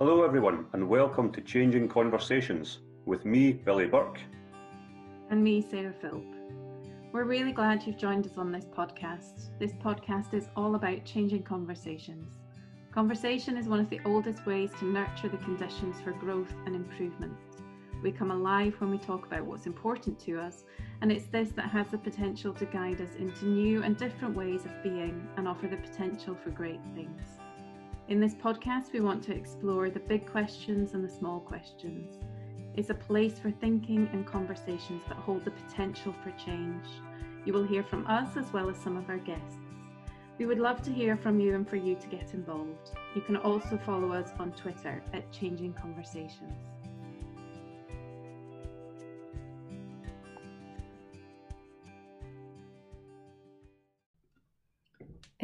Hello, everyone, and welcome to Changing Conversations with me, Billy Burke. And me, Sarah Philp. We're really glad you've joined us on this podcast. This podcast is all about changing conversations. Conversation is one of the oldest ways to nurture the conditions for growth and improvement. We come alive when we talk about what's important to us, and it's this that has the potential to guide us into new and different ways of being and offer the potential for great things. In this podcast, we want to explore the big questions and the small questions. It's a place for thinking and conversations that hold the potential for change. You will hear from us as well as some of our guests. We would love to hear from you and for you to get involved. You can also follow us on Twitter at Changing Conversations.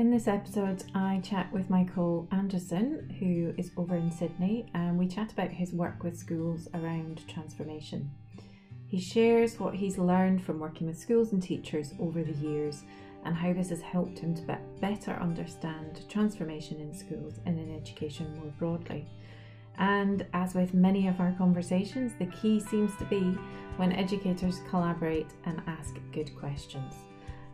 In this episode, I chat with Michael Anderson, who is over in Sydney, and we chat about his work with schools around transformation. He shares what he's learned from working with schools and teachers over the years and how this has helped him to better understand transformation in schools and in education more broadly. And as with many of our conversations, the key seems to be when educators collaborate and ask good questions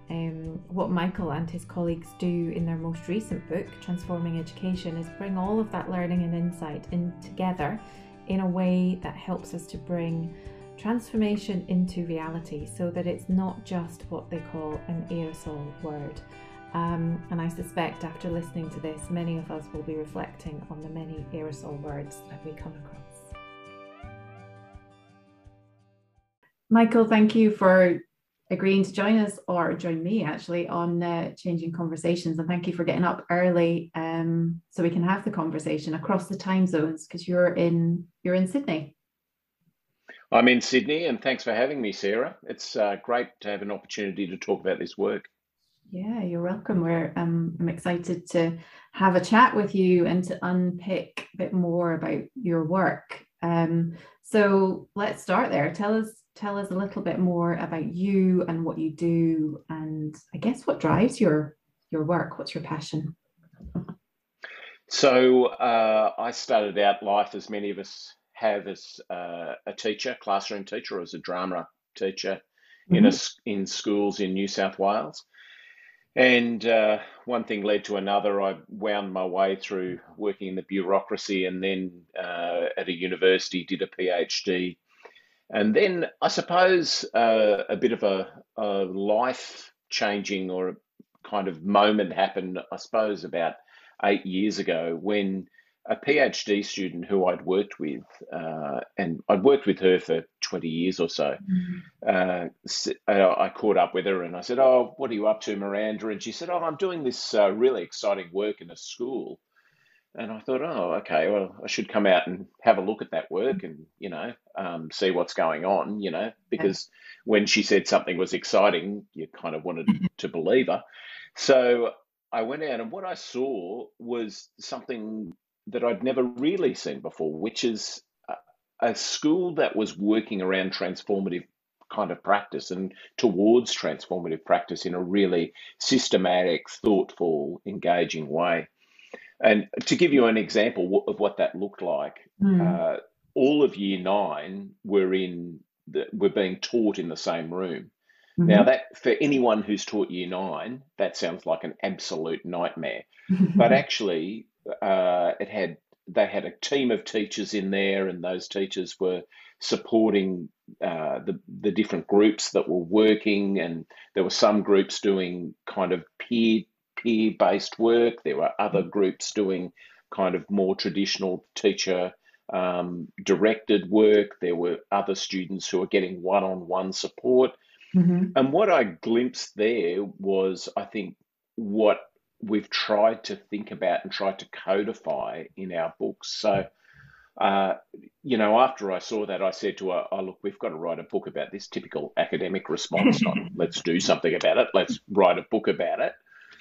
um, what Michael and his colleagues do in their most recent book, Transforming Education, is bring all of that learning and insight in together in a way that helps us to bring transformation into reality so that it's not just what they call an aerosol word. Um, and I suspect after listening to this, many of us will be reflecting on the many aerosol words that we come across. Michael, thank you for agreeing to join us or join me actually on uh, changing conversations. And thank you for getting up early um, so we can have the conversation across the time zones because you're in you're in sydney. I'm in sydney and thanks for having me sarah. It's uh, great to have an opportunity to talk about this work. Yeah you're welcome. We're um, i'm excited to have a chat with you and to unpick a bit more about your work. Um, so let's start there. Tell us tell us a little bit more about you and what you do and I guess what drives your your work what's your passion so uh, I started out life as many of us have as uh, a teacher classroom teacher or as a drama teacher mm-hmm. in a, in schools in New South Wales and uh, one thing led to another. I wound my way through working in the bureaucracy and then uh, at a university did a PhD and then I suppose uh, a bit of a, a life changing or a kind of moment happened, I suppose, about eight years ago when a PhD student who I'd worked with, uh, and I'd worked with her for 20 years or so, mm-hmm. uh, I caught up with her and I said, Oh, what are you up to, Miranda? And she said, Oh, I'm doing this uh, really exciting work in a school. And I thought, oh, okay, well, I should come out and have a look at that work and, you know, um, see what's going on, you know, because when she said something was exciting, you kind of wanted mm-hmm. to believe her. So I went out and what I saw was something that I'd never really seen before, which is a, a school that was working around transformative kind of practice and towards transformative practice in a really systematic, thoughtful, engaging way. And to give you an example of what that looked like, mm. uh, all of year nine were in the, were being taught in the same room. Mm-hmm. Now that for anyone who's taught year nine, that sounds like an absolute nightmare. but actually, uh, it had they had a team of teachers in there, and those teachers were supporting uh, the the different groups that were working, and there were some groups doing kind of peer peer based work. There were other mm. groups doing kind of more traditional teacher um, directed work. There were other students who were getting one on one support. Mm-hmm. And what I glimpsed there was, I think, what we've tried to think about and tried to codify in our books. So, uh, you know, after I saw that, I said to her, "Oh, look, we've got to write a book about this typical academic response. Not let's do something about it. Let's write a book about it."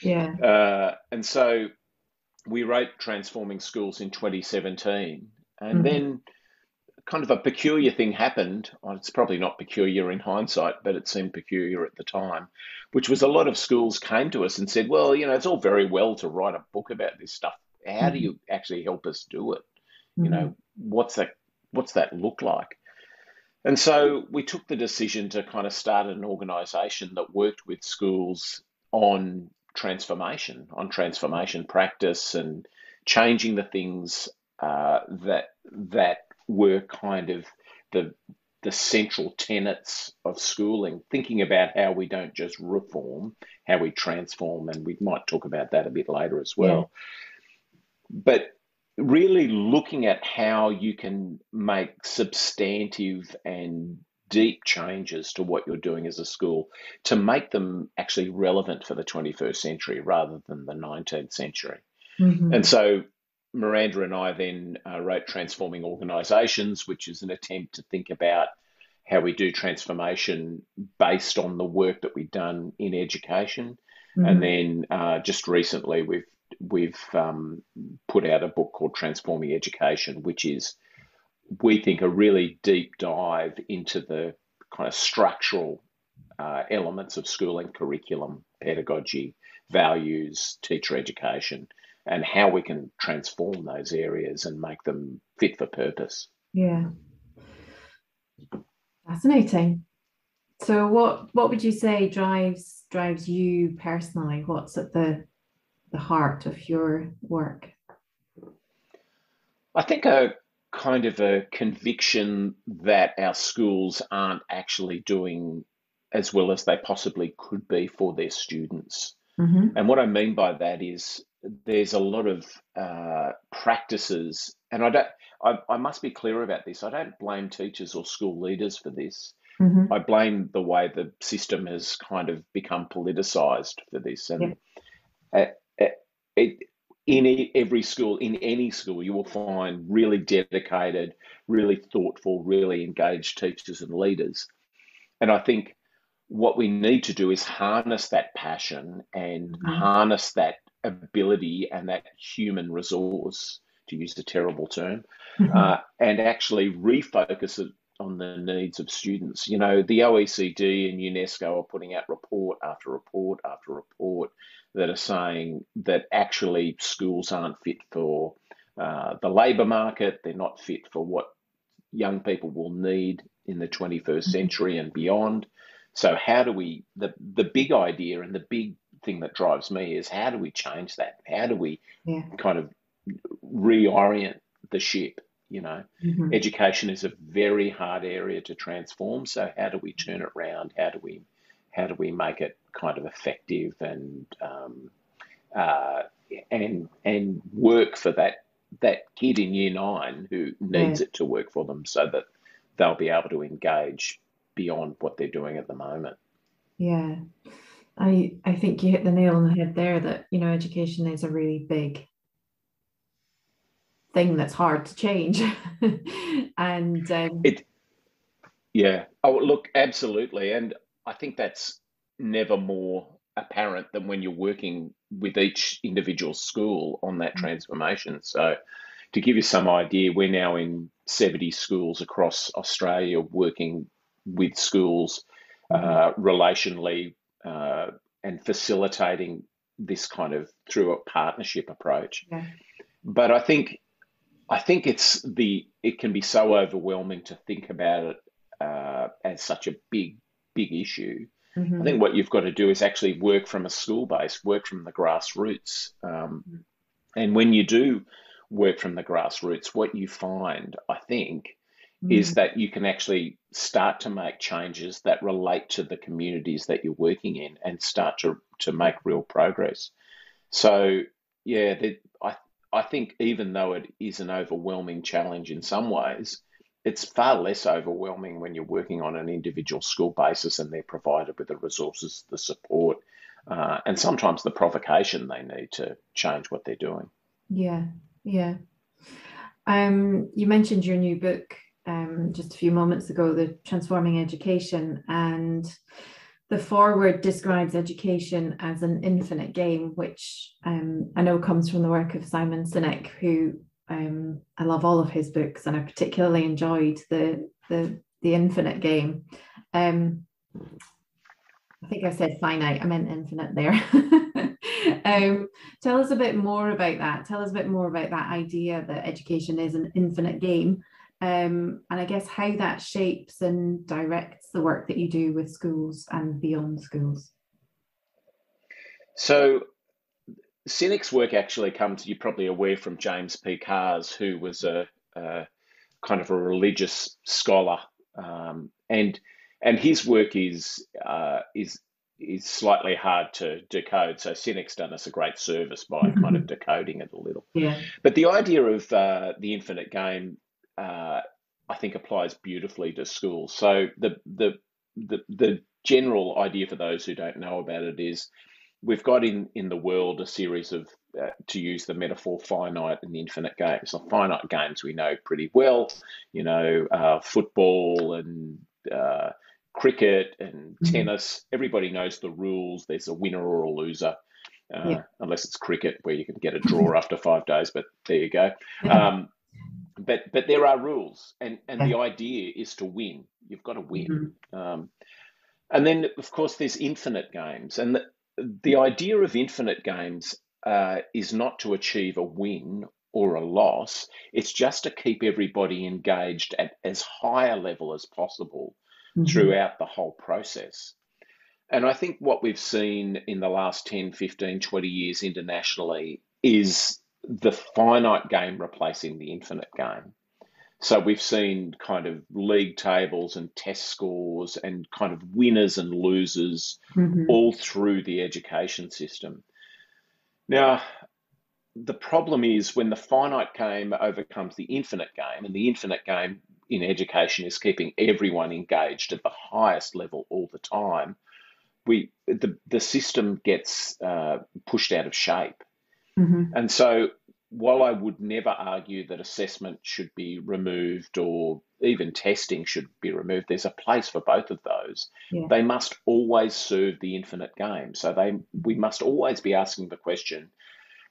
Yeah. Uh, and so we wrote Transforming Schools in 2017. And mm-hmm. then kind of a peculiar thing happened. Well, it's probably not peculiar in hindsight, but it seemed peculiar at the time, which was a lot of schools came to us and said, well, you know, it's all very well to write a book about this stuff. How mm-hmm. do you actually help us do it? You know, Mm-hmm. what's that? What's that look like? And so we took the decision to kind of start an organisation that worked with schools on transformation, on transformation practice, and changing the things uh, that that were kind of the the central tenets of schooling, thinking about how we don't just reform, how we transform, and we might talk about that a bit later as Yeah. well. But really looking at how you can make substantive and deep changes to what you're doing as a school to make them actually relevant for the 21st century rather than the 19th century. Mm-hmm. And so Miranda and I then uh, wrote Transforming Organisations, which is an attempt to think about how we do transformation based on the work that we've done in education. Mm-hmm. And then uh, just recently, we've we've um, put out a book called Transforming Education, which is we think a really deep dive into the kind of structural uh, elements of schooling, curriculum, pedagogy, values, teacher education, and how we can transform those areas and make them fit for purpose. Yeah. Fascinating. So what what would you say drives drives you personally? What's at the the heart of your work? I think a kind of a conviction that our schools aren't actually doing as well as they possibly could be for their students. Mm-hmm. And what I mean by that is there's a lot of uh, practices, and I don't. I, I must be clear about this. I don't blame teachers or school leaders for this. Mm-hmm. I blame the way the system has kind of become politicized for this. And uh, it, in every school, in any school, you will find really dedicated, really thoughtful, really engaged teachers and leaders. And I think what we need to do is harness that passion and Mhm. harness that ability and that human resource, to use a terrible term, Mm-hmm. uh, and actually refocus it on the needs of students. You know, the OECD and UNESCO are putting out report after report after report that are saying that actually schools aren't fit for uh, the labour market, they're not fit for what young people will need in the 21st century and beyond. So, how do we, the, the big idea and the big thing that drives me is how do we change that? How do we Yeah. kind of reorient the ship? You know, Mhm. education is a very hard area to transform. So how do we turn it around? How do we how do we make it kind of effective and um, uh, and and work for that that kid in year nine who needs it to work for them, so that they'll be able to engage beyond what they're doing at the moment. Yeah. I I think you hit the nail on the head there that, you know, education is a really big thing that's hard to change. And um, It Yeah. Oh, look, absolutely. And I think that's never more apparent than when you're working with each individual school on that Mm. transformation. So, to give you some idea, we're now in 70 schools across Australia working with schools uh, relationally uh, and facilitating this kind of through a partnership approach. yeah. But I think I think it's the it can be so overwhelming to think about it uh, as such a big big issue. I Mhm. think what you've got to do is actually work from a school base, work from the grassroots, um, and when you do work from the grassroots, what you find, I think, is Mm. that you can actually start to make changes that relate to the communities that you're working in and start to to make real progress. So yeah, the, I I think even though it is an overwhelming challenge in some ways, it's far less overwhelming when you're working on an individual school basis and they're provided with the resources, the support, uh, and sometimes the provocation they need to change what they're doing. Yeah, yeah. Um, you mentioned your new book um, just a few moments ago, The Transforming Education, and the foreword describes education as an infinite game, which um, I know comes from the work of Simon Sinek, who um, I love all of his books, and I particularly enjoyed the the the infinite game. Um, I think I said finite, I meant infinite there. um, tell us a bit more about that. Tell us a bit more about that idea that education is an infinite game, um, and I guess how that shapes and directs the work that you do with schools and beyond schools. So, Sinek's work actually comes, you're probably aware from James P. Carse, who was a, a kind of a religious scholar, um, and and his work is uh, is is slightly hard to decode. So Sinek's done us a great service by mm-hmm. kind of decoding it a little. Yeah. But the idea of uh, the infinite game, uh, I think, applies beautifully to schools. So the the the the general idea for those who don't know about it is we've got in in the world a series of uh, to use the metaphor finite and infinite games. So finite games we know pretty well, you know, uh, football and uh, cricket and mm-hmm. tennis. Everybody knows the rules. There's a winner or a loser, uh, yeah. unless it's cricket where you can get a draw after five days. But there you go. Um, but but there are rules, and and the idea is to win. You've got to win. Mm-hmm. Um, and then of course there's infinite games, and the, the idea of infinite games uh, is not to achieve a win or a loss. It's just to keep everybody engaged at as high a level as possible mm-hmm. throughout the whole process. And I think what we've seen in the last 10, 15, 20 years internationally is the finite game replacing the infinite game. So we've seen kind of league tables and test scores and kind of winners and losers mm-hmm. all through the education system. Now, the problem is when the finite game overcomes the infinite game, and the infinite game in education is keeping everyone engaged at the highest level all the time, we the the system gets uh, pushed out of shape. Mm-hmm. And so, while I would never argue that assessment should be removed or even testing should be removed, there's a place for both of those. Yeah. They must always serve the infinite game. So they we must always be asking the question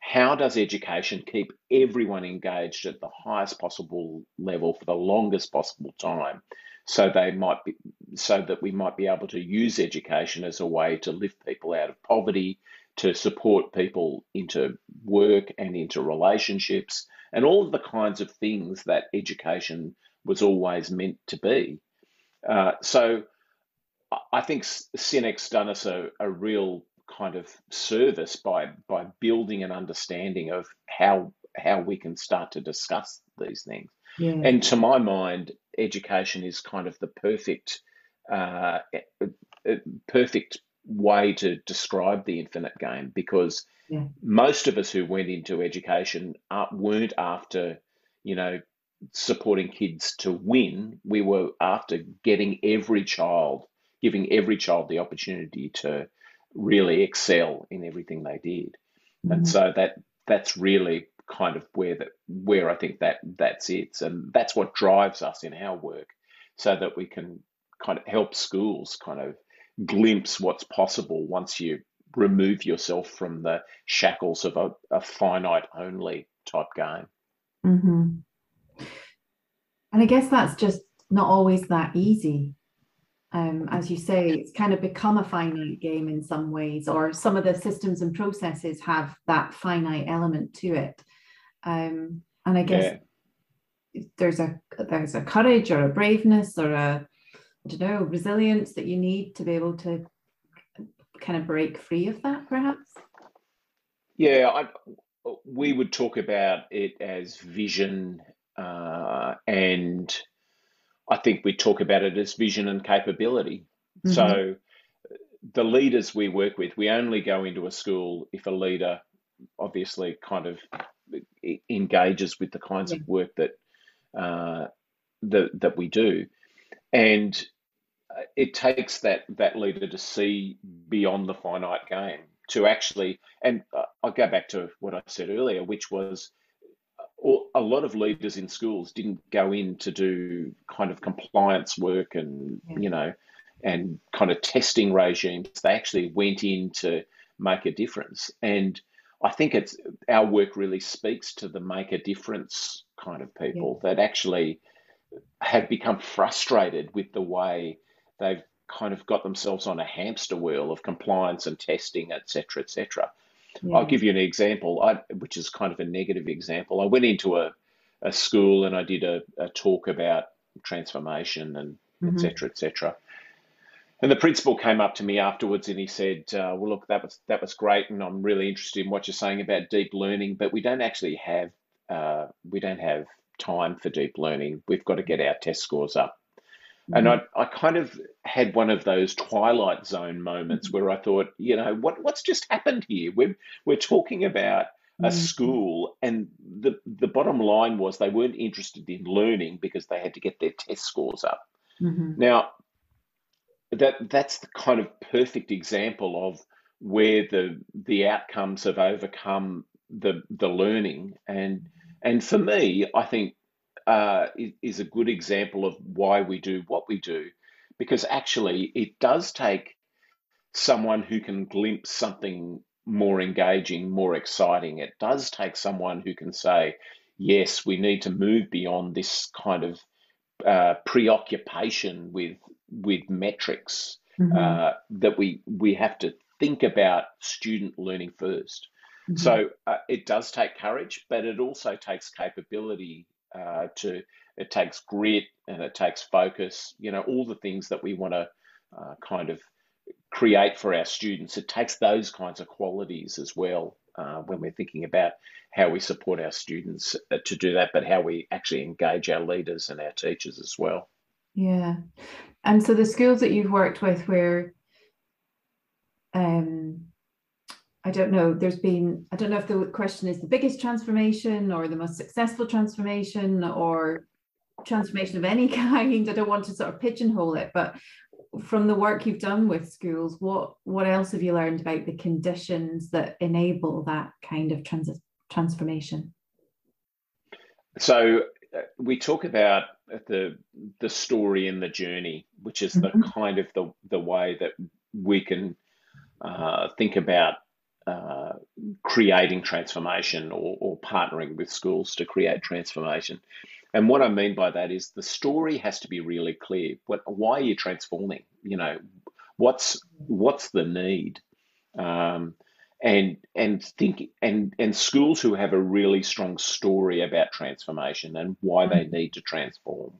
how does education keep everyone engaged at the highest possible level for the longest possible time so they might be so that we might be able to use education as a way to lift people out of poverty to support people into work and into relationships and all of the kinds of things that education was always meant to be uh, so I think Sinek's done us a, a real kind of service by by building an understanding of how how we can start to discuss these things. Yeah. And to my mind, education is kind of the perfect uh, perfect way to describe the infinite game because yeah. most of us who went into education weren't after you know supporting kids to win. We were after getting every child, giving every child the opportunity to really excel in everything they did. Mm-hmm. And so that that's really kind of where that where I think that that's it. And that's what drives us in our work so that we can kind of help schools kind of glimpse what's possible once you remove yourself from the shackles of a, a finite only type game. Mm-hmm. And I guess that's just not always that easy um, as you say, it's kind of become a finite game in some ways, or some of the systems and processes have that finite element to it. Um, and I guess yeah. there's a there's a courage or a braveness or a I don't know resilience that you need to be able to kind of break free of that, perhaps. Yeah, I, we would talk about it as vision uh, and I think we talk about it as vision and capability. Mm-hmm. So the leaders we work with, we only go into a school if a leader obviously kind of engages with the kinds yeah. of work that uh, that that we do, and it takes that that leader to see beyond the finite game to actually. And uh, I'll go back to what I said earlier, which was a lot of leaders in schools didn't go in to do kind of compliance work and yeah. you know and kind of testing regimes they actually went in to make a difference and i think it's our work really speaks to the make a difference kind of people yeah. that actually have become frustrated with the way they've kind of got themselves on a hamster wheel of compliance and testing etc etc Yeah. I'll give you an example, I, which is kind of a negative example. I went into a, a school and I did a, a talk about transformation and mm-hmm. et cetera, et cetera. And the principal came up to me afterwards and he said, uh, "Well, look, that was that was great, and I'm really interested in what you're saying about deep learning, but we don't actually have uh, we don't have time for deep learning. We've got to get our test scores up." Mm-hmm. And I, I kind of had one of those twilight zone moments mm-hmm. where I thought, you know, what what's just happened here? We're we're talking about a mm-hmm. school, and the the bottom line was they weren't interested in learning because they had to get their test scores up. Mm-hmm. Now, that that's the kind of perfect example of where the the outcomes have overcome the the learning and and for me I think uh, is a good example of why we do what we do because actually it does take someone who can glimpse something more engaging more exciting it does take someone who can say yes we need to move beyond this kind of uh, preoccupation with with metrics mm-hmm. uh, that we we have to think about student learning 1st mm-hmm. So uh, it does take courage, but it also takes capability uh, to. It takes grit and it takes focus. You know all the things that we want to uh, kind of create for our students. It takes those kinds of qualities as well uh, when we're thinking about how we support our students uh, to do that, but how we actually engage our leaders and our teachers as well. Yeah. And so the schools that you've worked with where um I don't know, there's been, I don't know if the question is the biggest transformation or the most successful transformation or transformation of any kind. I don't want to sort of pigeonhole it, but from the work you've done with schools, what what else have you learned about the conditions that enable that kind of trans- transformation? So uh, we talk about the the story and the journey, which is the mm-hmm. kind of the the way that we can uh, think about uh, creating transformation or, or partnering with schools to create transformation. And what I mean by that is the story has to be really clear. What, why are you transforming? You know, what's what's the need? Um, and and think and and schools who have a really strong story about transformation and why they mm-hmm. need to transform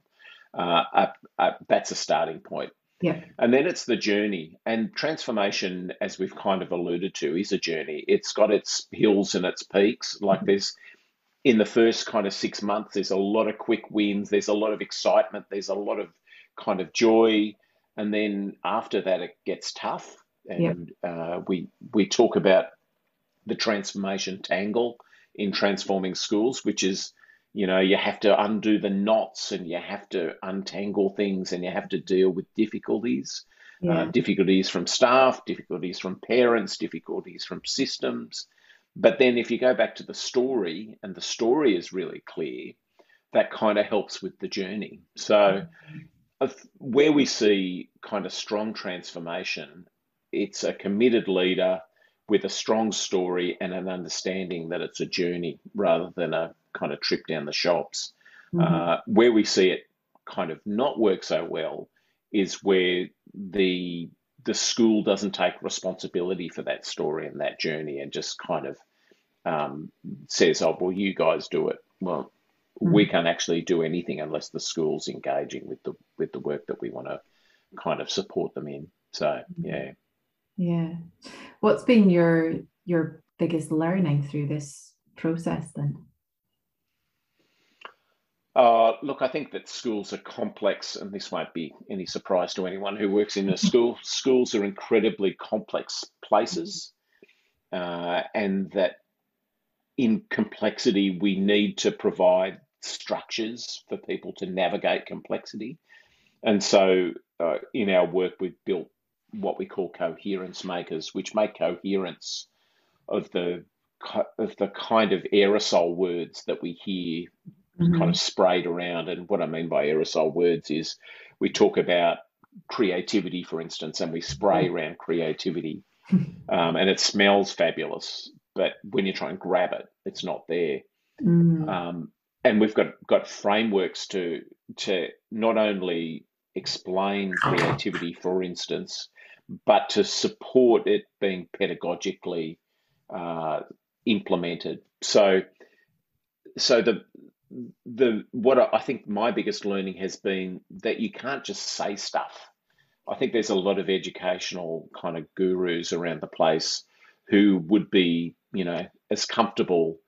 uh, that's a starting point yeah. And then it's the journey. And transformation as we've kind of alluded to is a journey. It's got its hills and its peaks. Like mm-hmm. there's in the first kind of six months there's a lot of quick wins. There's a lot of excitement. There's a lot of kind of joy. And then after that it gets tough. And yep. uh, we we talk about the transformation tangle in transforming schools, which is you know you have to undo the knots and you have to untangle things and you have to deal with difficulties, uh, yeah. uh, difficulties from staff, difficulties from parents, difficulties from systems. But then if you go back to the story and the story is really clear, that kind of helps with the journey. So. where we see kind of strong transformation it's a committed leader with a strong story and an understanding that it's a journey rather than a kind of trip down the shops. Mm-hmm. Uh, where we see it kind of not work so well is where the the school doesn't take responsibility for that story and that journey and just kind of um, says, "Oh, well, you guys do it." Well, mm-hmm. we can't actually do anything unless the school's engaging with the with the work that we want to kind of support them in. So, mm-hmm. yeah. Yeah. What's been your your biggest learning through this process then? Uh, look, I think that schools are complex, and this won't be any surprise to anyone who works in a school. schools are incredibly complex places, uh, and that in complexity, we need to provide structures for people to navigate complexity. And so, uh, in our work, we've built what we call coherence makers, which make coherence of the of the kind of aerosol words that we hear mm-hmm. kind of sprayed around. And what I mean by aerosol words is we talk about creativity, for instance, and we spray mm-hmm. around creativity, um, and it smells fabulous. But when you try and grab it, it's not there. Mm. Um, and we've got got frameworks to to not only explain creativity, for instance, but to support it being pedagogically uh, implemented. So, so the the what I think my biggest learning has been that you can't just say stuff. I think there's a lot of educational kind of gurus around the place who would be, you know, as comfortable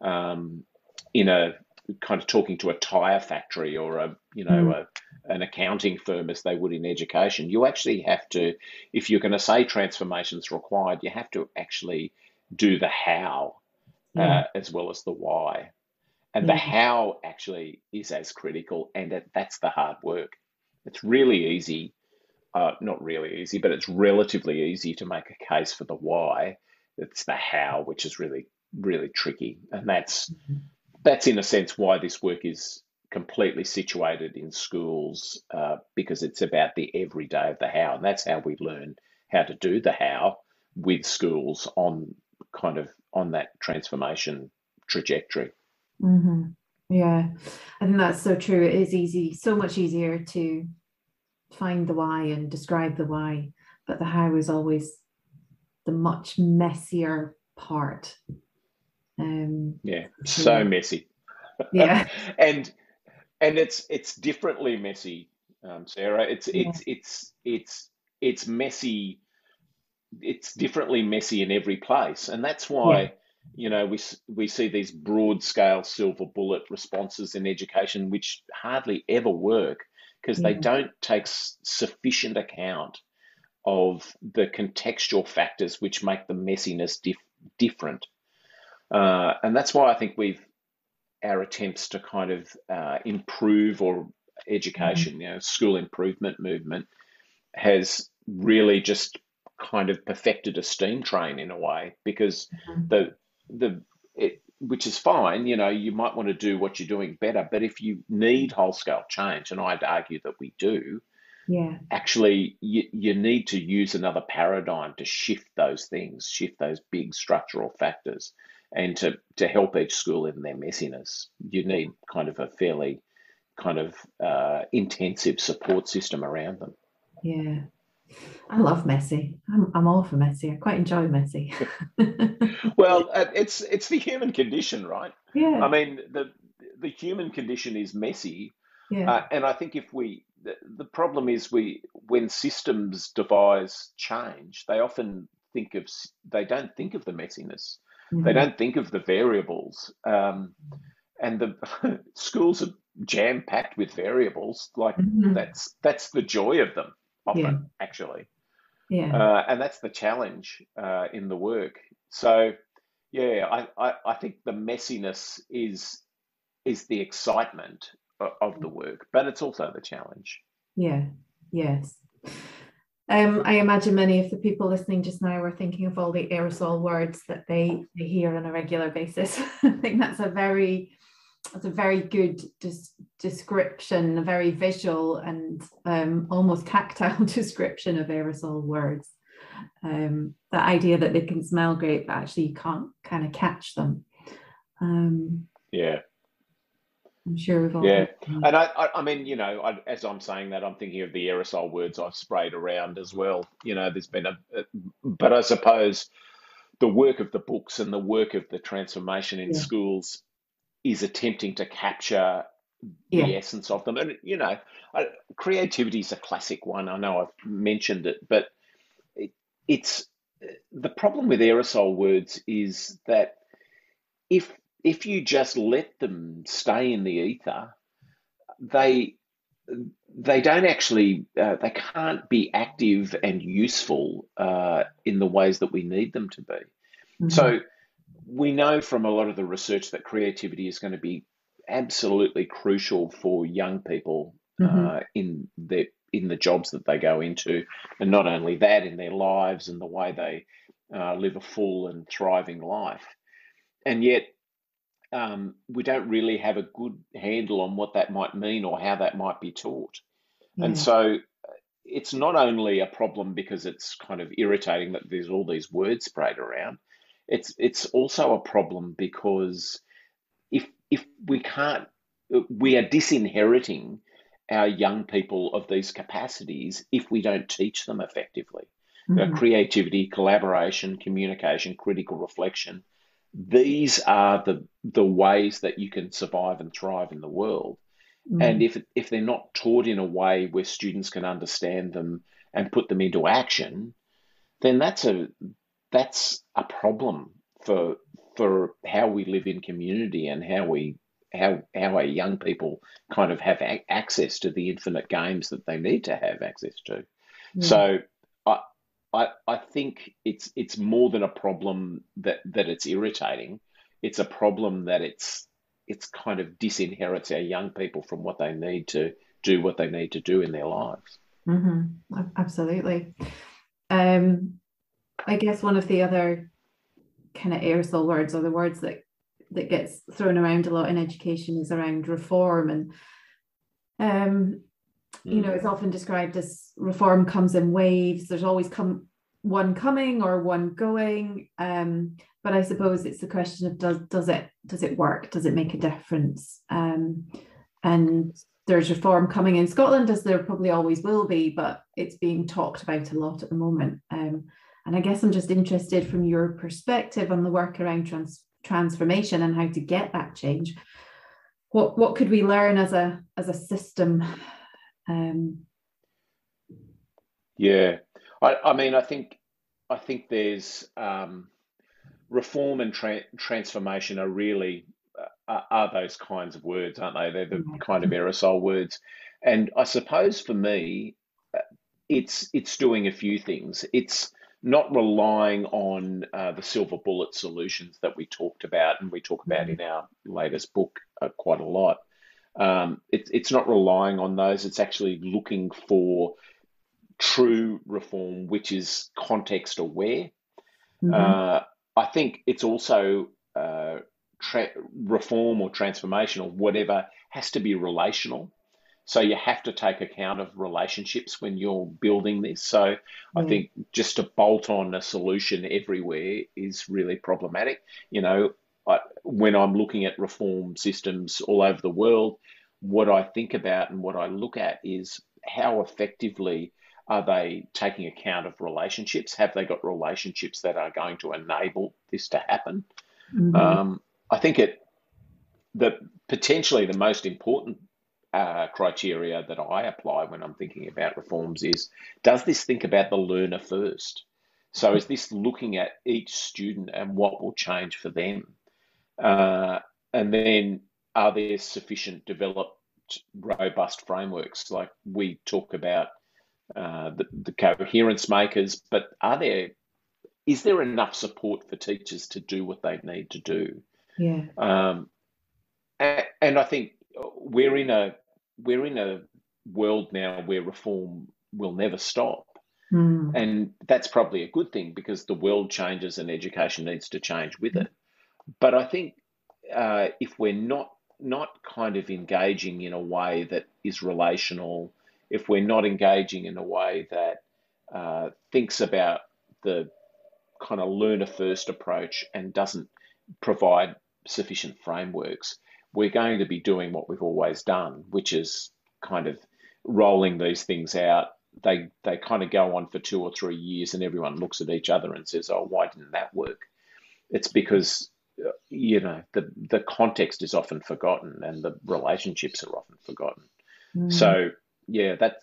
um, in a kind of talking to a tire factory or a, you know, mm. a, an accounting firm as they would in education. You actually have to, if you're going to say transformation is required, you have to actually do the how uh, as well as the why. And yeah. the how actually is as critical, and that's the hard work. It's really easy, uh, not really easy, but it's relatively easy to make a case for the why. It's the how, which is really, really tricky. And that's, mm-hmm. that's in a sense why this work is completely situated in schools uh, because it's about the everyday of the how. And that's how we learn how to do the how with schools on kind of on that transformation trajectory. Mm-hmm. Yeah, I think that's so true. It is easy, so much easier to find the why and describe the why, but the how is always the much messier part. Um, yeah, so yeah. messy. Yeah, and and it's it's differently messy, um, Sarah. It's yeah. it's it's it's it's messy. It's differently messy in every place, and that's why. Yeah you know, we we see these broad scale silver bullet responses in education, which hardly ever work because yeah. they don't take sufficient account of the contextual factors which make the messiness dif- different. Uh, and that's why I think we've our attempts to kind of uh, improve or education, mm-hmm. you know, school improvement movement has really just kind of perfected a steam train in a way because mm-hmm. the the it, which is fine. You know, you might want to do what you're doing better, but if you need whole scale change, and I'd argue that we do, yeah, actually, you, you need to use another paradigm to shift those things, shift those big structural factors, and to to help each school in their messiness. You need kind of a fairly kind of uh, intensive support system around them. Yeah, I love messy. I'm, I'm all for messy. I quite enjoy messy. well, uh, it's it's the human condition, right? Yeah. I mean, the the human condition is messy, yeah. Uh, and I think if we the, the problem is we when systems devise change, they often think of they don't think of the messiness. Mm-hmm. They don't think of the variables, um, and the schools are jam packed with variables. Like mm-hmm. that's that's the joy of them often, yeah. actually. Yeah. Uh, and that's the challenge uh, in the work. So, yeah, I, I, I, think the messiness is is the excitement of, of the work, but it's also the challenge. Yeah. Yes. Um, I imagine many of the people listening just now are thinking of all the aerosol words that they, they hear on a regular basis. I think that's a very that's a very good des- description, a very visual and um, almost tactile description of aerosol words. Um, the idea that they can smell great, but actually you can't kind of catch them. Um, yeah. I'm sure we've all. Yeah, and I, I, I mean, you know, I, as I'm saying that, I'm thinking of the aerosol words I've sprayed around as well. You know, there's been a, a but I suppose the work of the books and the work of the transformation in yeah. schools is attempting to capture the yeah. essence of them. And, you know, creativity is a classic one. I know I've mentioned it, but it, it's the problem with aerosol words is that if if you just let them stay in the ether, they they don't actually uh, they can't be active and useful uh, in the ways that we need them to be. Mm-hmm. So we know from a lot of the research that creativity is going to be absolutely crucial for young people mm-hmm. uh, in the in the jobs that they go into, and not only that, in their lives and the way they uh, live a full and thriving life. And yet, um, we don't really have a good handle on what that might mean or how that might be taught. Yeah. And so, it's not only a problem because it's kind of irritating that there's all these words sprayed around it's it's also a problem because if if we can't we are disinheriting our young people of these capacities if we don't teach them effectively mm-hmm. creativity, collaboration, communication, critical reflection. These are the the ways that you can survive and thrive in the world. Mm-hmm. And if if they're not taught in a way where students can understand them and put them into action, then that's a that's a problem for for how we live in community and how we how how our young people kind of have a- access to the infinite games that they need to have access to. Mm. So I, I I think it's it's more than a problem that that it's irritating. It's a problem that it's it's kind of disinherits our young people from what they need to do what they need to do in their lives. Mm-hmm. Absolutely. Um, I guess one of the other kind of aerosol words or the words that that gets thrown around a lot in education is around reform. And um you know mm. it's often described as reform comes in waves. There's always come one coming or one going. Um but i suppose it's the question of does does it does it work? Does it make a difference? Um and there's reform coming in scotland as there probably always will be but it's being talked about a lot at the moment. Um and I guess I'm just interested from your perspective on the work around trans- transformation and how to get that change. What what could we learn as a as a system? Um, yeah, I, I mean, I think I think there's um, reform and tra- transformation are really uh, are those kinds of words, aren't they? They're the kind of aerosol words, and I suppose for me, uh, it's it's doing a few things. It's not relying on uh, the silver bullet solutions that we talked about and we talk about in our latest book uh, quite a lot. Um, it, it's not relying on those, it's actually looking for true reform, which is context aware. Mm-hmm. Uh, I think it's also uh, tra- reform or transformation or whatever has to be relational. So you have to take account of relationships when you're building this. So mm. I think just to bolt on a solution everywhere is really problematic. You know, I, when I'm looking at reform systems all over the world, what I think about and what I look at is how effectively are they taking account of relationships? Have they got relationships that are going to enable this to happen? Mm-hmm. Um, I think it the potentially the most important uh, criteria that I apply when I'm thinking about reforms is does this think about the learner first? So is this looking at each student and what will change for them? Uh, and then are there sufficient developed, robust frameworks? Like we talk about uh, the, the coherence makers, but are there is there enough support for teachers to do what they need to do? Yeah. Um, and, and I think we're in a we're in a world now where reform will never stop. Mm. And that's probably a good thing because the world changes and education needs to change with it. But I think uh, if we're not not kind of engaging in a way that is relational, if we're not engaging in a way that uh, thinks about the kind of learner first approach and doesn't provide sufficient frameworks, we're going to be doing what we've always done, which is kind of rolling these things out. They they kind of go on for two or three years, and everyone looks at each other and says, "Oh, why didn't that work?" It's because you know the the context is often forgotten and the relationships are often forgotten. Mm. So yeah, that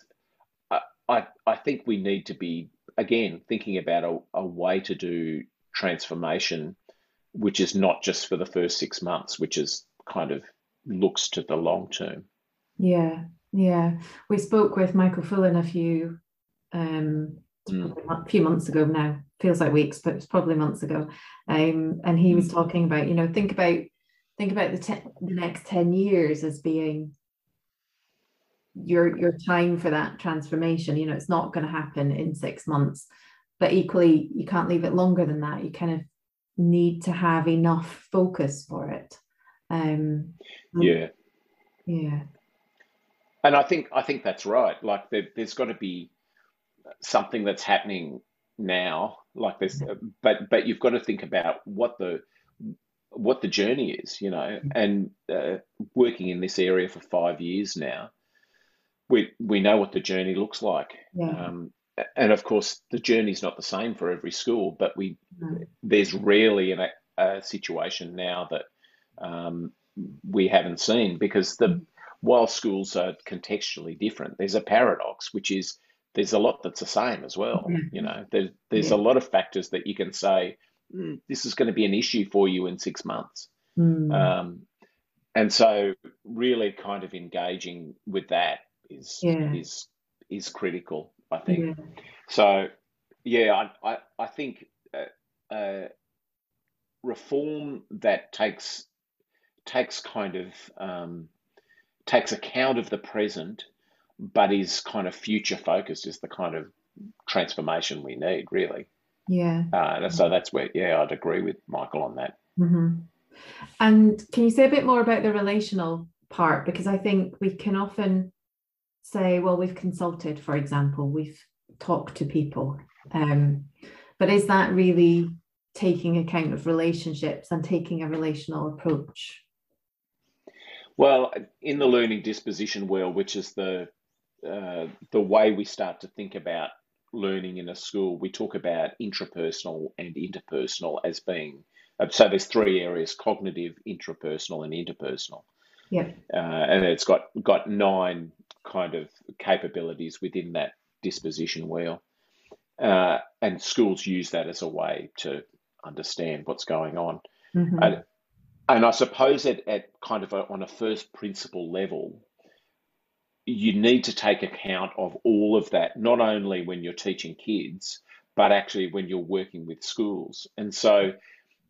I, I I think we need to be again thinking about a, a way to do transformation, which is not just for the first six months, which is kind of looks to the long term. Yeah, yeah. We spoke with Michael Fullan a few um, mm. a few months ago now. Feels like weeks, but it's probably months ago. Um, and he was hmm. talking about, you know, think about think about the te- the next ten years as being your your time for that transformation. You know, it's not going to happen in six months, but equally, you can't leave it longer than that. You kind of need to have enough focus for it. Um, yeah, yeah. And I think I think that's right. Like there, has got to be something that's happening now. Like this, but but you've got to think about what the what the journey is, you know. And uh, working in this area for five years now, we we know what the journey looks like. Yeah. Um, and of course, the journey's not the same for every school, but we there's rarely a, a situation now that um, we haven't seen because the while schools are contextually different, there's a paradox, which is there's a lot that's the same as well. You know, there, there's yeah. a lot of factors that you can say mm, this is going to be an issue for you in six months. Mm. Um, and so, really, kind of engaging with that is yeah. is is critical. I think. So, yeah, I I, I think uh, uh, reform that takes takes kind of um, takes account of the present, but is kind of future focused is the kind of transformation we need, really. Yeah. Uh, so that's where, yeah, I'd agree with Michael on that. Mm-hmm. And can you say a bit more about the relational part? Because I think we can often say, well, we've consulted, for example, we've talked to people. Um, but is that really taking account of relationships and taking a relational approach? Well, in the learning disposition world, which is the uh, the way we start to think about learning in a school, we talk about intrapersonal and interpersonal as being uh, so. There's three areas: cognitive, intrapersonal, and interpersonal. Yeah, uh, and it's got got nine kind of capabilities within that disposition wheel, uh, and schools use that as a way to understand what's going on. Mm-hmm. And, I suppose that at kind of a, on a first principle level, you need to take account of all of that, not only when you're teaching kids, but actually when you're working with schools. And so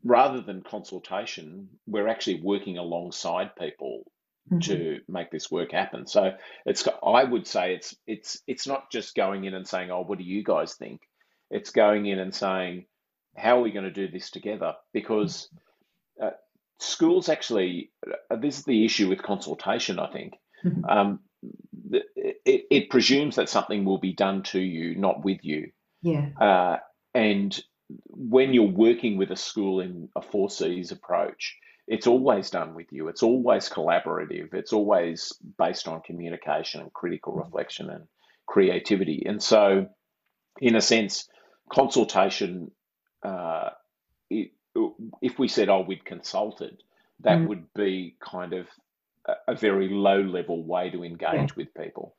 rather than consultation, we're actually working alongside people mm-hmm. to make this work happen. So it's I would say it's it's it's not just going in and saying, "Oh, what do you guys think?" It's going in and saying, "How are we going to do this together?" Because uh, schools actually, uh, this is the issue with consultation, I think. Mm-hmm. Um, it, it, presumes that something will be done to you, not with you. Yeah. Uh, and when you're working with a school in a four C's approach, it's always done with you. It's always collaborative. It's always based on communication and critical mm-hmm. reflection and creativity. And so, in a sense, consultation uh, it, if we said, oh, we'd consulted, that mm. would be kind of a, a, very low level way to engage yeah. with people.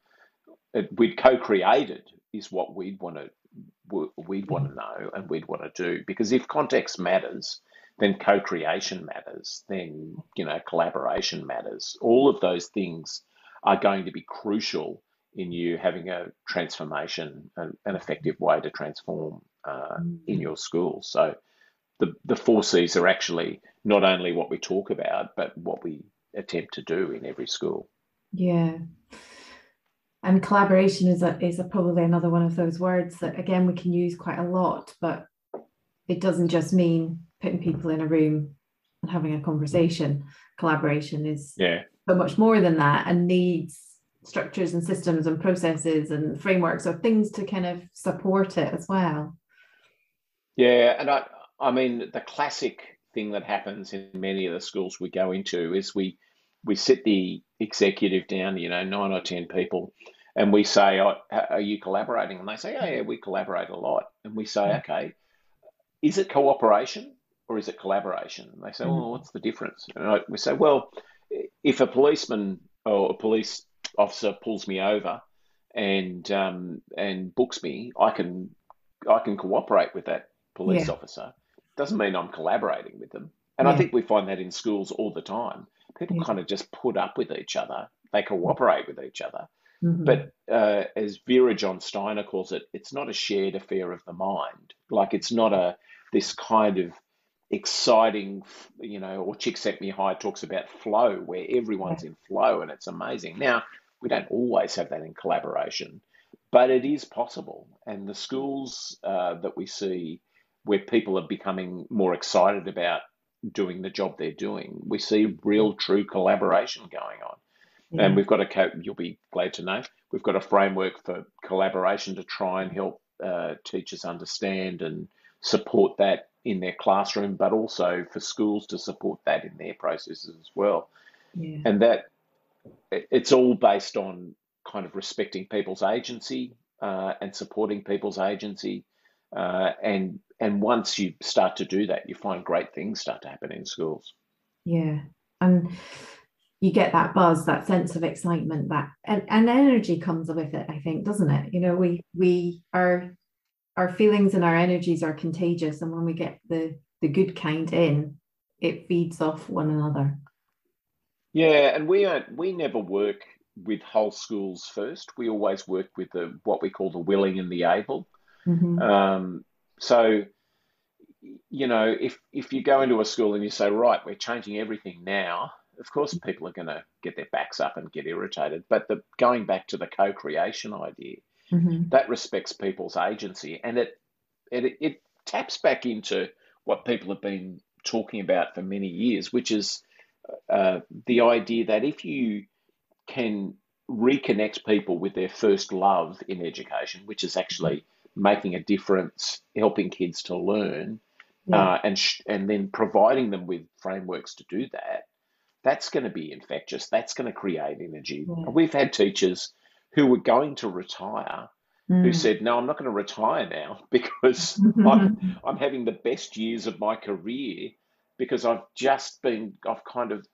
It, we'd co-created is what we'd want to we'd want to mm. know and we'd want to do because if context matters, then co-creation matters, then you know collaboration matters. All of those things are going to be crucial in you having a transformation, an, an effective way to transform uh, in mm. your school. So the, the four C's are actually not only what we talk about, but what we attempt to do in every school. Yeah. And collaboration is a, is a probably another one of those words that again we can use quite a lot, but it doesn't just mean putting people in a room and having a conversation. Collaboration is yeah. so much more than that and needs structures and systems and processes and frameworks or things to kind of support it as well. Yeah, and I, I mean, the classic thing that happens in many of the schools we go into is we we sit the executive down, you know, nine or ten people, and we say, oh, "Are you collaborating?" And they say, "Oh, yeah, we collaborate a lot." And we say, "Okay, is it cooperation or is it collaboration?" And they say, "Well, what's the difference?" And we say, "Well, if a policeman or a police officer pulls me over and um, and books me, I can I can cooperate with that police yeah. officer." Doesn't mean I'm collaborating with them. And yeah. I think we find that in schools all the time. People yeah. kind of just put up with each other, they cooperate with each other. Mm-hmm. But uh, as Vera John Steiner calls it, it's not a shared affair of the mind. Like it's not a this kind of exciting, you know, or Csikszentmihalyi talks about flow, where everyone's in flow and it's amazing. Now, we don't always have that in collaboration, but it is possible. And the schools uh, that we see where people are becoming more excited about doing the job they're doing. We see real, true collaboration going on. Yeah. And we've got a, co- you'll be glad to know, we've got a framework for collaboration to try and help uh, teachers understand and support that in their classroom, but also for schools to support that in their processes as well. Yeah. And that it's all based on kind of respecting people's agency uh, and supporting people's agency. Uh, and and once you start to do that, you find great things start to happen in schools. Yeah, and you get that buzz, that sense of excitement, that and, and energy comes with it. I think, doesn't it? You know, we we are our feelings and our energies are contagious, and when we get the the good kind in, it feeds off one another. Yeah, and we are we never work with whole schools first. We always work with the what we call the willing and the able. Mm-hmm. Um, so, you know, if if you go into a school and you say, right, we're changing everything now, of course people are going to get their backs up and get irritated. But the going back to the co-creation idea, mm-hmm. that respects people's agency, and it, it it taps back into what people have been talking about for many years, which is uh, the idea that if you can reconnect people with their first love in education, which is actually making a difference, helping kids to learn, yeah. uh, and sh- and then providing them with frameworks to do that, that's going to be infectious. That's going to create energy. Yeah. We've had teachers who were going to retire mm. who said, "No, I'm not going to retire now because I'm I'm having the best years of my career because I've just been I've kind of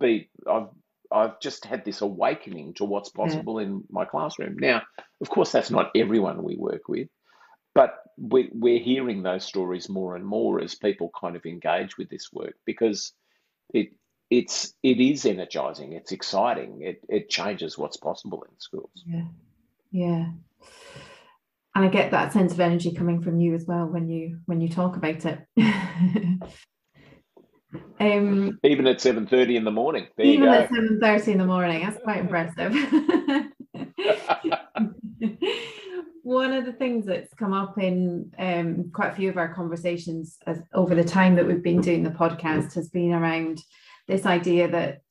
be I've I've just had this awakening to what's mm-hmm. possible yeah. in my classroom. Now, of course, that's not everyone we work with, but we, we're hearing those stories more and more as people kind of engage with this work because it it's it is energizing, it's exciting, it it changes what's possible in schools. Yeah, yeah, and I get that sense of energy coming from you as well when you when you talk about it. Um, even at seven thirty in the morning. There even at seven thirty in the morning. That's quite impressive. One of the things that's come up in um, quite a few of our conversations as, over the time that we've been doing the podcast has been around this idea that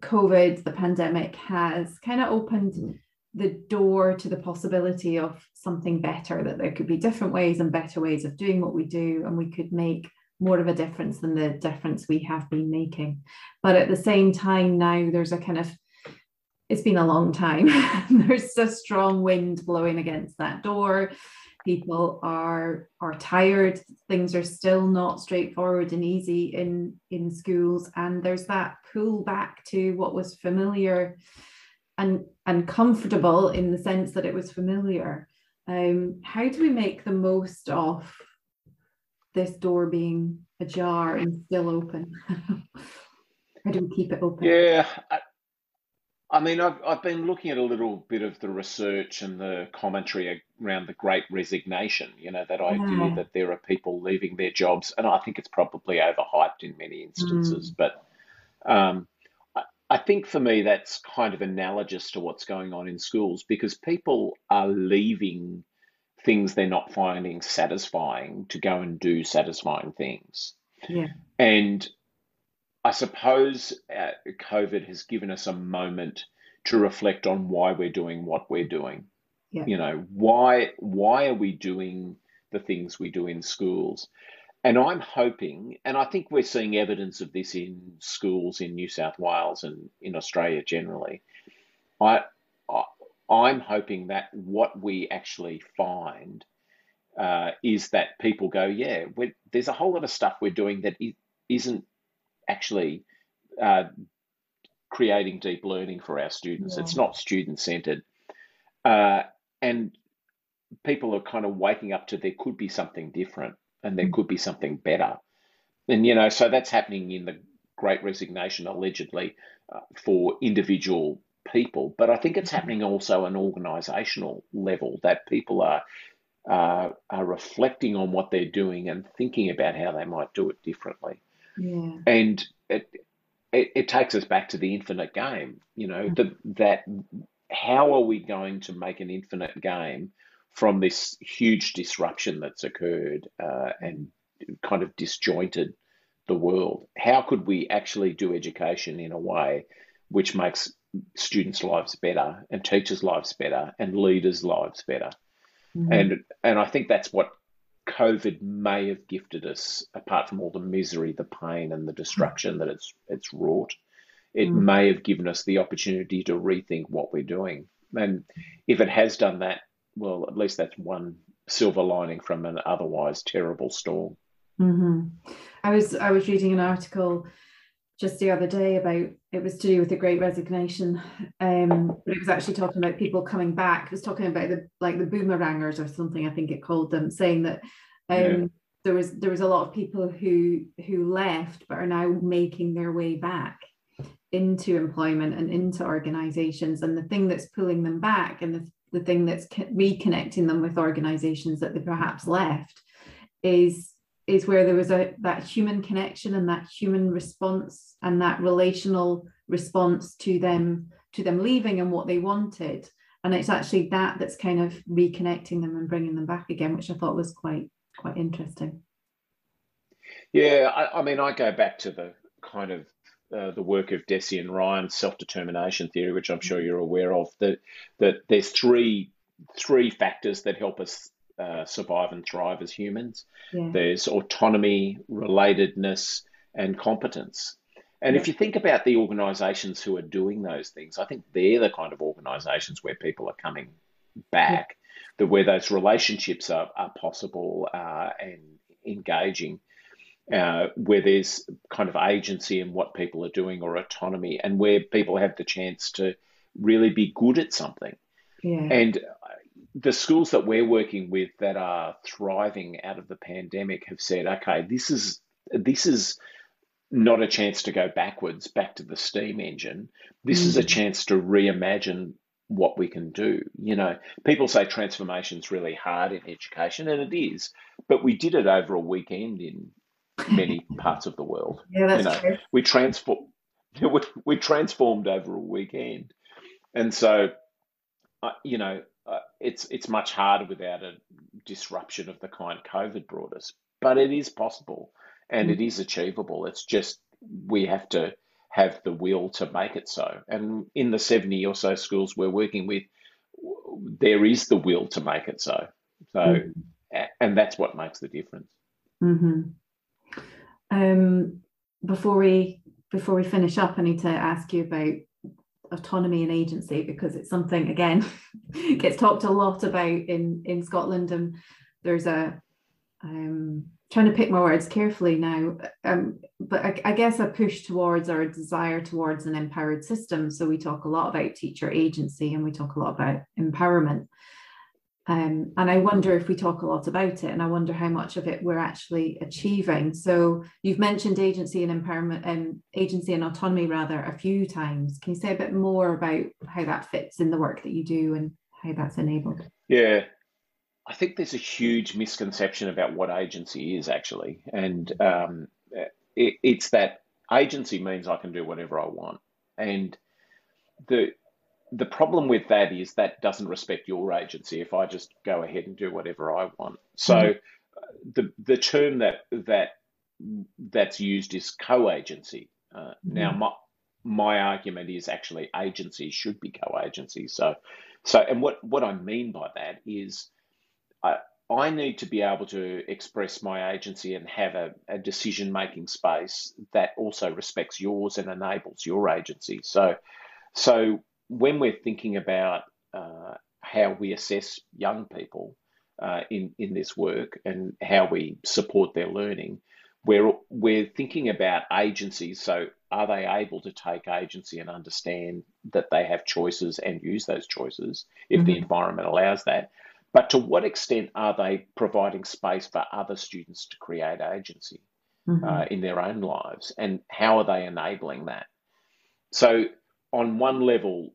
COVID, the pandemic, has kind of opened the door to the possibility of something better, that there could be different ways and better ways of doing what we do, and we could make more of a difference than the difference we have been making. But at the same time, now there's a kind of it's been a long time. there's a strong wind blowing against that door. People are are tired. Things are still not straightforward and easy in in schools, and there's that pull back to what was familiar and and comfortable in the sense that it was familiar. Um, how do we make the most of this door being ajar and still open? How do we keep it open? Yeah, I, I, mean, I've, I've been looking at a little bit of the research and the commentary around the great resignation, you know, that idea yeah. that there are people leaving their jobs. And I think it's probably overhyped in many instances. Mm. But um, I, I think for me, that's kind of analogous to what's going on in schools because people are leaving things they're not finding satisfying to go and do satisfying things. Yeah. And I suppose uh, COVID has given us a moment to reflect on why we're doing what we're doing. Yeah. You know, why why are we doing the things we do in schools? And I'm hoping, and I think we're seeing evidence of this in schools in New South Wales and in Australia generally. I I'm hoping that what we actually find uh, is that people go, yeah, there's a whole lot of stuff we're doing that isn't actually uh, creating deep learning for our students. Yeah. It's not student centered. Uh, and people are kind of waking up to there could be something different and there mm. could be something better. And, you know, so that's happening in the great resignation, allegedly, uh, for individual people, but I think it's happening also an organisational level that people are uh, are reflecting on what they're doing and thinking about how they might do it differently. Yeah. And it, it, it takes us back to the infinite game. You know the, that how are we going to make an infinite game from this huge disruption that's occurred uh, and kind of disjointed the world? How could we actually do education in a way which makes students' lives better and teachers' lives better and leaders' lives better. Mm-hmm. And and I think that's what COVID may have gifted us, apart from all the misery, the pain, and the destruction that it's it's wrought. It mm-hmm. may have given us the opportunity to rethink what we're doing. And if it has done that, well, at least that's one silver lining from an otherwise terrible storm. Mm-hmm. I was I was reading an article just the other day about it was to do with the great resignation um but it was actually talking about people coming back it was talking about the like the boomerangers or something i think it called them saying that um yeah. there was there was a lot of people who who left but are now making their way back into employment and into organizations and the thing that's pulling them back and the, the thing that's reconnecting them with organizations that they perhaps left is is where there was a that human connection and that human response and that relational response to them to them leaving and what they wanted. And it's actually that that's kind of reconnecting them and bringing them back again which i thought was quite quite interesting. Yeah i, I mean i go back to the kind of uh, the work of Deci and Ryan's self-determination theory, which I'm sure you're aware of, that that there's three three factors that help us uh, survive and thrive as humans. Yeah. There's autonomy, relatedness, and competence. And yeah. if you think about the organizations who are doing those things, I think they're the kind of organizations where people are coming back, yeah. that where those relationships are, are possible uh, and engaging, uh, where there's kind of agency in what people are doing or autonomy, and where people have the chance to really be good at something. Yeah. And the schools that we're working with that are thriving out of the pandemic have said, okay, this is this is not a chance to go backwards back to the steam engine. This mm. is a mm. chance to reimagine what we can do. You know, people say transformation is really hard in education, and it is, but we did it over a weekend in many parts of the world. Yeah, that's you know, true. We transform, we, we transformed over a weekend, and so, uh, you know, uh, it's it's much harder without a disruption of the kind COVID brought us. But it is possible and mm. it is achievable. It's just we have to have the will to make it so. And in the 70 or so schools we're working with, there is the will to make it so. So, mm. and that's what makes the difference. Mm-hmm. Um, before we before we finish up, I need to ask you about autonomy and agency because it's something again gets talked a lot about in in Scotland and there's a um trying to pick my words carefully now um but I, I guess a push towards or a desire towards an empowered system. So we talk a lot about teacher agency and we talk a lot about empowerment um, and I wonder if we talk a lot about it, and I wonder how much of it we're actually achieving. So you've mentioned agency and empowerment, um, agency and autonomy rather a few times. Can you say a bit more about how that fits in the work that you do and how that's enabled? Yeah, I think there's a huge misconception about what agency is actually, and um, it, it's that agency means I can do whatever I want, and the the problem with that is that doesn't respect your agency if I just go ahead and do whatever I want. So mm-hmm. the the term that that that's used is co-agency. Uh, mm-hmm. Now my my argument is actually agency should be co-agency. So so and what what I mean by that is I I need to be able to express my agency and have a, a decision making space that also respects yours and enables your agency. So so when we're thinking about uh, how we assess young people uh, in in this work and how we support their learning, we're we're thinking about agencies. So, are they able to take agency and understand that they have choices and use those choices if mm-hmm. the environment allows that? But to what extent are they providing space for other students to create agency mm-hmm. uh, in their own lives, and how are they enabling that? So, on one level,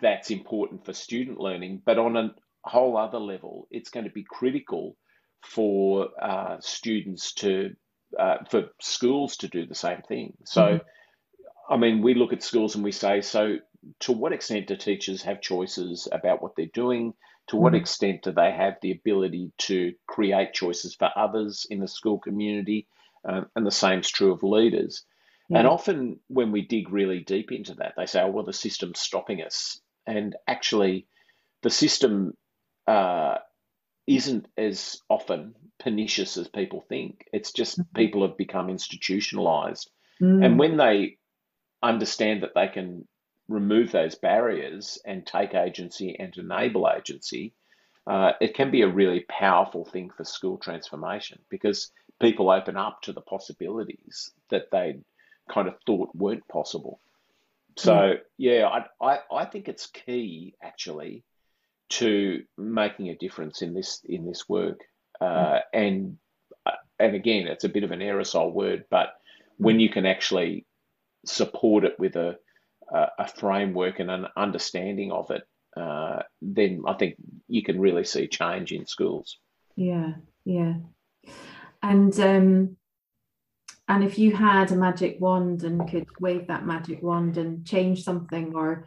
that's important for student learning, but on a whole other level, it's going to be critical for uh, students to, uh, for schools to do the same thing. So, mm-hmm. I mean, we look at schools and we say, so to what extent do teachers have choices about what they're doing? To what mm-hmm. extent do they have the ability to create choices for others in the school community? Uh, and the same is true of leaders. And often when we dig really deep into that, they say, oh, well, the system's stopping us. And actually, the system uh, isn't as often pernicious as people think. It's just mm-hmm. people have become institutionalized. Mm. And when they understand that they can remove those barriers and take agency and enable agency, uh, it can be a really powerful thing for school transformation because people open up to the possibilities that they kind of thought weren't possible. So mm. yeah, I, I, I think it's key actually to making a difference in this in this work. Uh, mm. And uh, and again, it's a bit of an aerosol word, but when mm. you can actually support it with a a framework and an understanding of it, uh, then I think you can really see change in schools. Yeah, yeah, and um, and if you had a magic wand and could wave that magic wand and change something or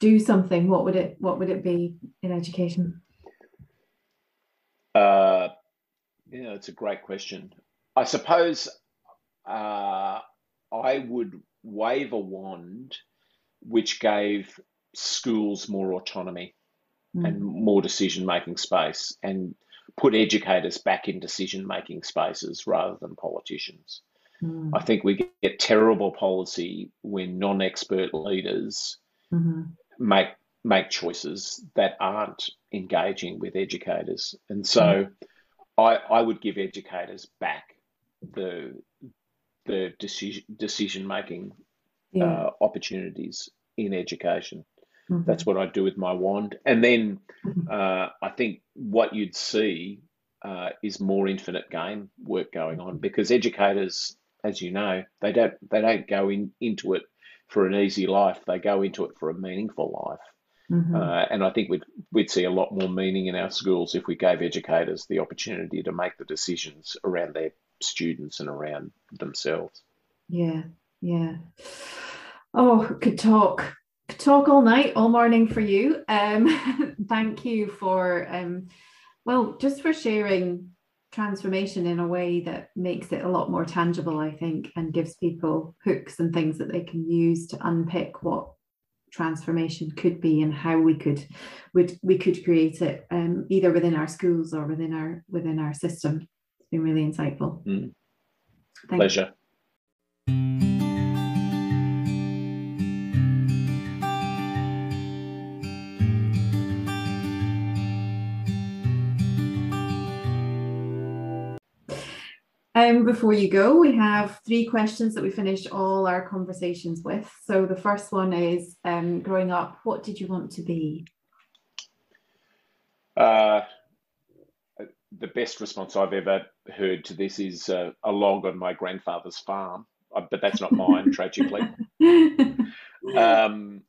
do something, what would it what would it be in education? Uh, yeah, it's a great question. I suppose uh, I would wave a wand which gave schools more autonomy mm. and more decision making space and put educators back in decision making spaces rather than politicians. Mm. I think we get terrible policy when non expert leaders mm-hmm. make make choices that aren't engaging with educators. And so mm. I, I would give educators back the the decision decision making yeah. uh, opportunities in education. Mm-hmm. That's what I do with my wand. And then mm-hmm. uh, I think what you'd see uh, is more infinite game work going on because educators, as you know, they don't they don't go in into it for an easy life. They go into it for a meaningful life. Mm-hmm. Uh, and I think we'd we'd see a lot more meaning in our schools if we gave educators the opportunity to make the decisions around their students and around themselves. Yeah, yeah. Oh, could talk talk all night, all morning for you. Um, thank you for um, well, just for sharing transformation in a way that makes it a lot more tangible, I think, and gives people hooks and things that they can use to unpick what transformation could be and how we could would we could create it um, either within our schools or within our within our system It's been really insightful. Mm. Pleasure. Um, before you go, we have three questions that we finish all our conversations with. So the first one is um, growing up, what did you want to be? Uh, the best response I've ever heard to this is uh, a log on my grandfather's farm, uh, but that's not mine, tragically. Um,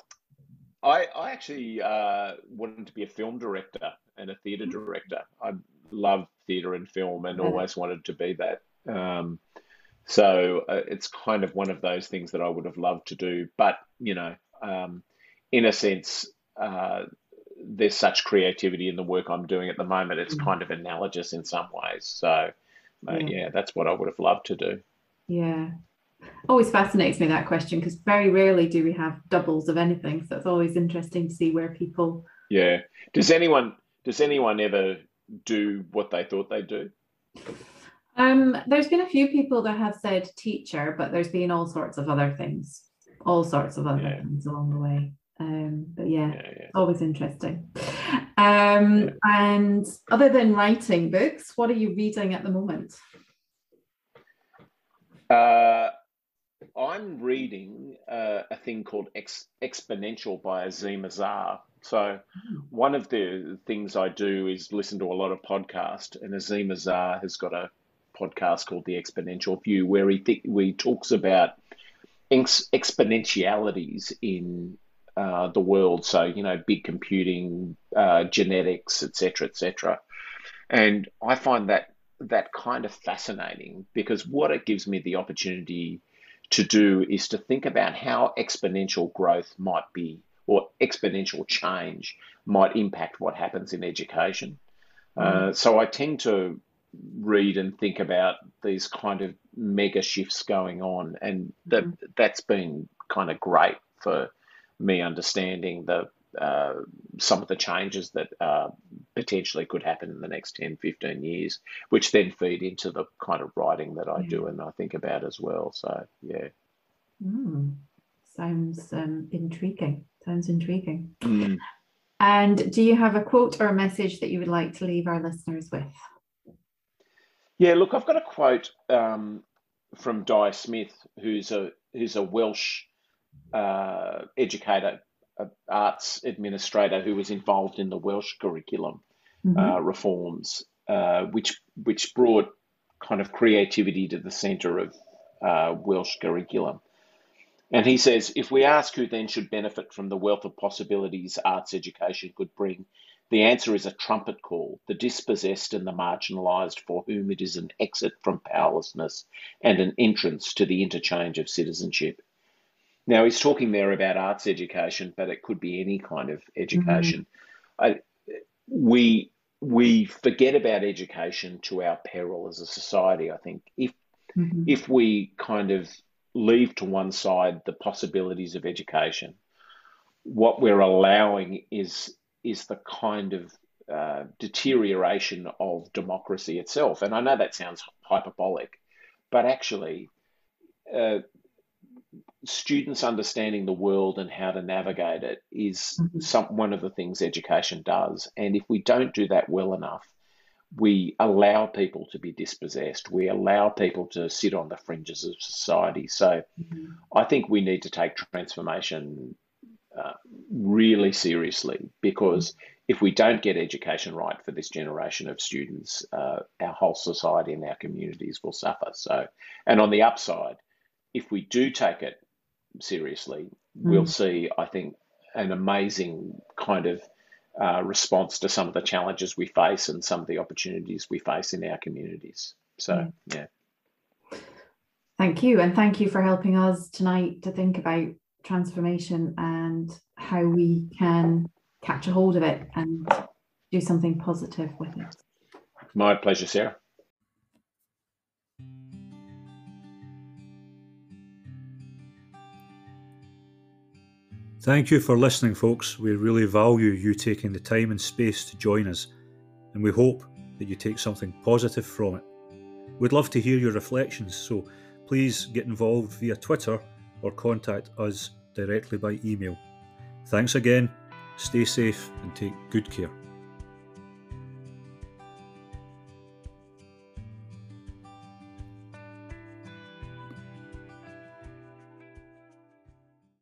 I, I, actually uh, wanted to be a film director and a theatre director. I love theatre and film and always wanted to be that. Um, so uh, it's kind of one of those things that I would have loved to do. But, you know, um, in a sense, uh, there's such creativity in the work I'm doing at the moment. It's mm. kind of analogous in some ways. So, uh, yeah. yeah, that's what I would have loved to do. Yeah. Always fascinates me that question because very rarely do we have doubles of anything. So it's always interesting to see where people. Yeah. Does anyone does anyone ever do what they thought they'd do? Um, there's been a few people that have said teacher, but there's been all sorts of other things, all sorts of other yeah. things along the way. Um, but yeah, yeah, yeah. always interesting. Um, and other than writing books, what are you reading at the moment? Uh, I'm reading uh, a thing called Ex- Exponential by Azeem Azhar. So, hmm. one of the things I do is listen to a lot of podcasts, and Azeem Azhar has got a podcast called The Exponential View, where he th- where he talks about ex- exponentialities in uh, the world. So you know, big computing, uh, genetics, etc., etc. And I find that that kind of fascinating because what it gives me the opportunity to do is to think about how exponential growth might be or exponential change might impact what happens in education. Mm. Uh, so I tend to read and think about these kind of mega shifts going on, and that mm. that's been kind of great for me understanding the uh, some of the changes that uh, potentially could happen in the next 10, 15 years, which then feed into the kind of writing that I yeah. do and I think about as well. So, yeah. Mm. Sounds um, intriguing. Sounds intriguing. Mm. And do you have a quote or a message that you would like to leave our listeners with? Yeah, look, I've got a quote um, from Dai Smith, who's a who's a Welsh uh, educator, arts administrator who was involved in the Welsh curriculum mm-hmm. uh, reforms, uh, which which brought kind of creativity to the centre of uh, Welsh curriculum. And he says, if we ask who then should benefit from the wealth of possibilities arts education could bring, the answer is a trumpet call, the dispossessed and the marginalised for whom it is an exit from powerlessness and an entrance to the interchange of citizenship. Now, he's talking there about arts education, but it could be any kind of education. Mm-hmm. I, we, we forget about education to our peril as a society, I think. If, mm-hmm. if we kind of leave to one side the possibilities of education, what we're allowing is is the kind of uh, deterioration of democracy itself. And I know that sounds hyperbolic, but actually, uh, students understanding the world and how to navigate it is mm-hmm. some, one of the things education does. And if we don't do that well enough, we allow people to be dispossessed. We allow people to sit on the fringes of society. So mm-hmm. I think we need to take transformation uh, really seriously because if we don't get education right for this generation of students, uh, our whole society and our communities will suffer. So, and on the upside, if we do take it seriously, mm. we'll see, I think, an amazing kind of uh, response to some of the challenges we face and some of the opportunities we face in our communities. So, mm. yeah. Thank you. And thank you for helping us tonight to think about transformation and how we can catch a hold of it and do something positive with it. My pleasure, Sarah. Thank you for listening, folks. We really value you taking the time and space to join us, and we hope that you take something positive from it. We'd love to hear your reflections, so please get involved via Twitter or contact us directly by email. Thanks again, stay safe, and take good care.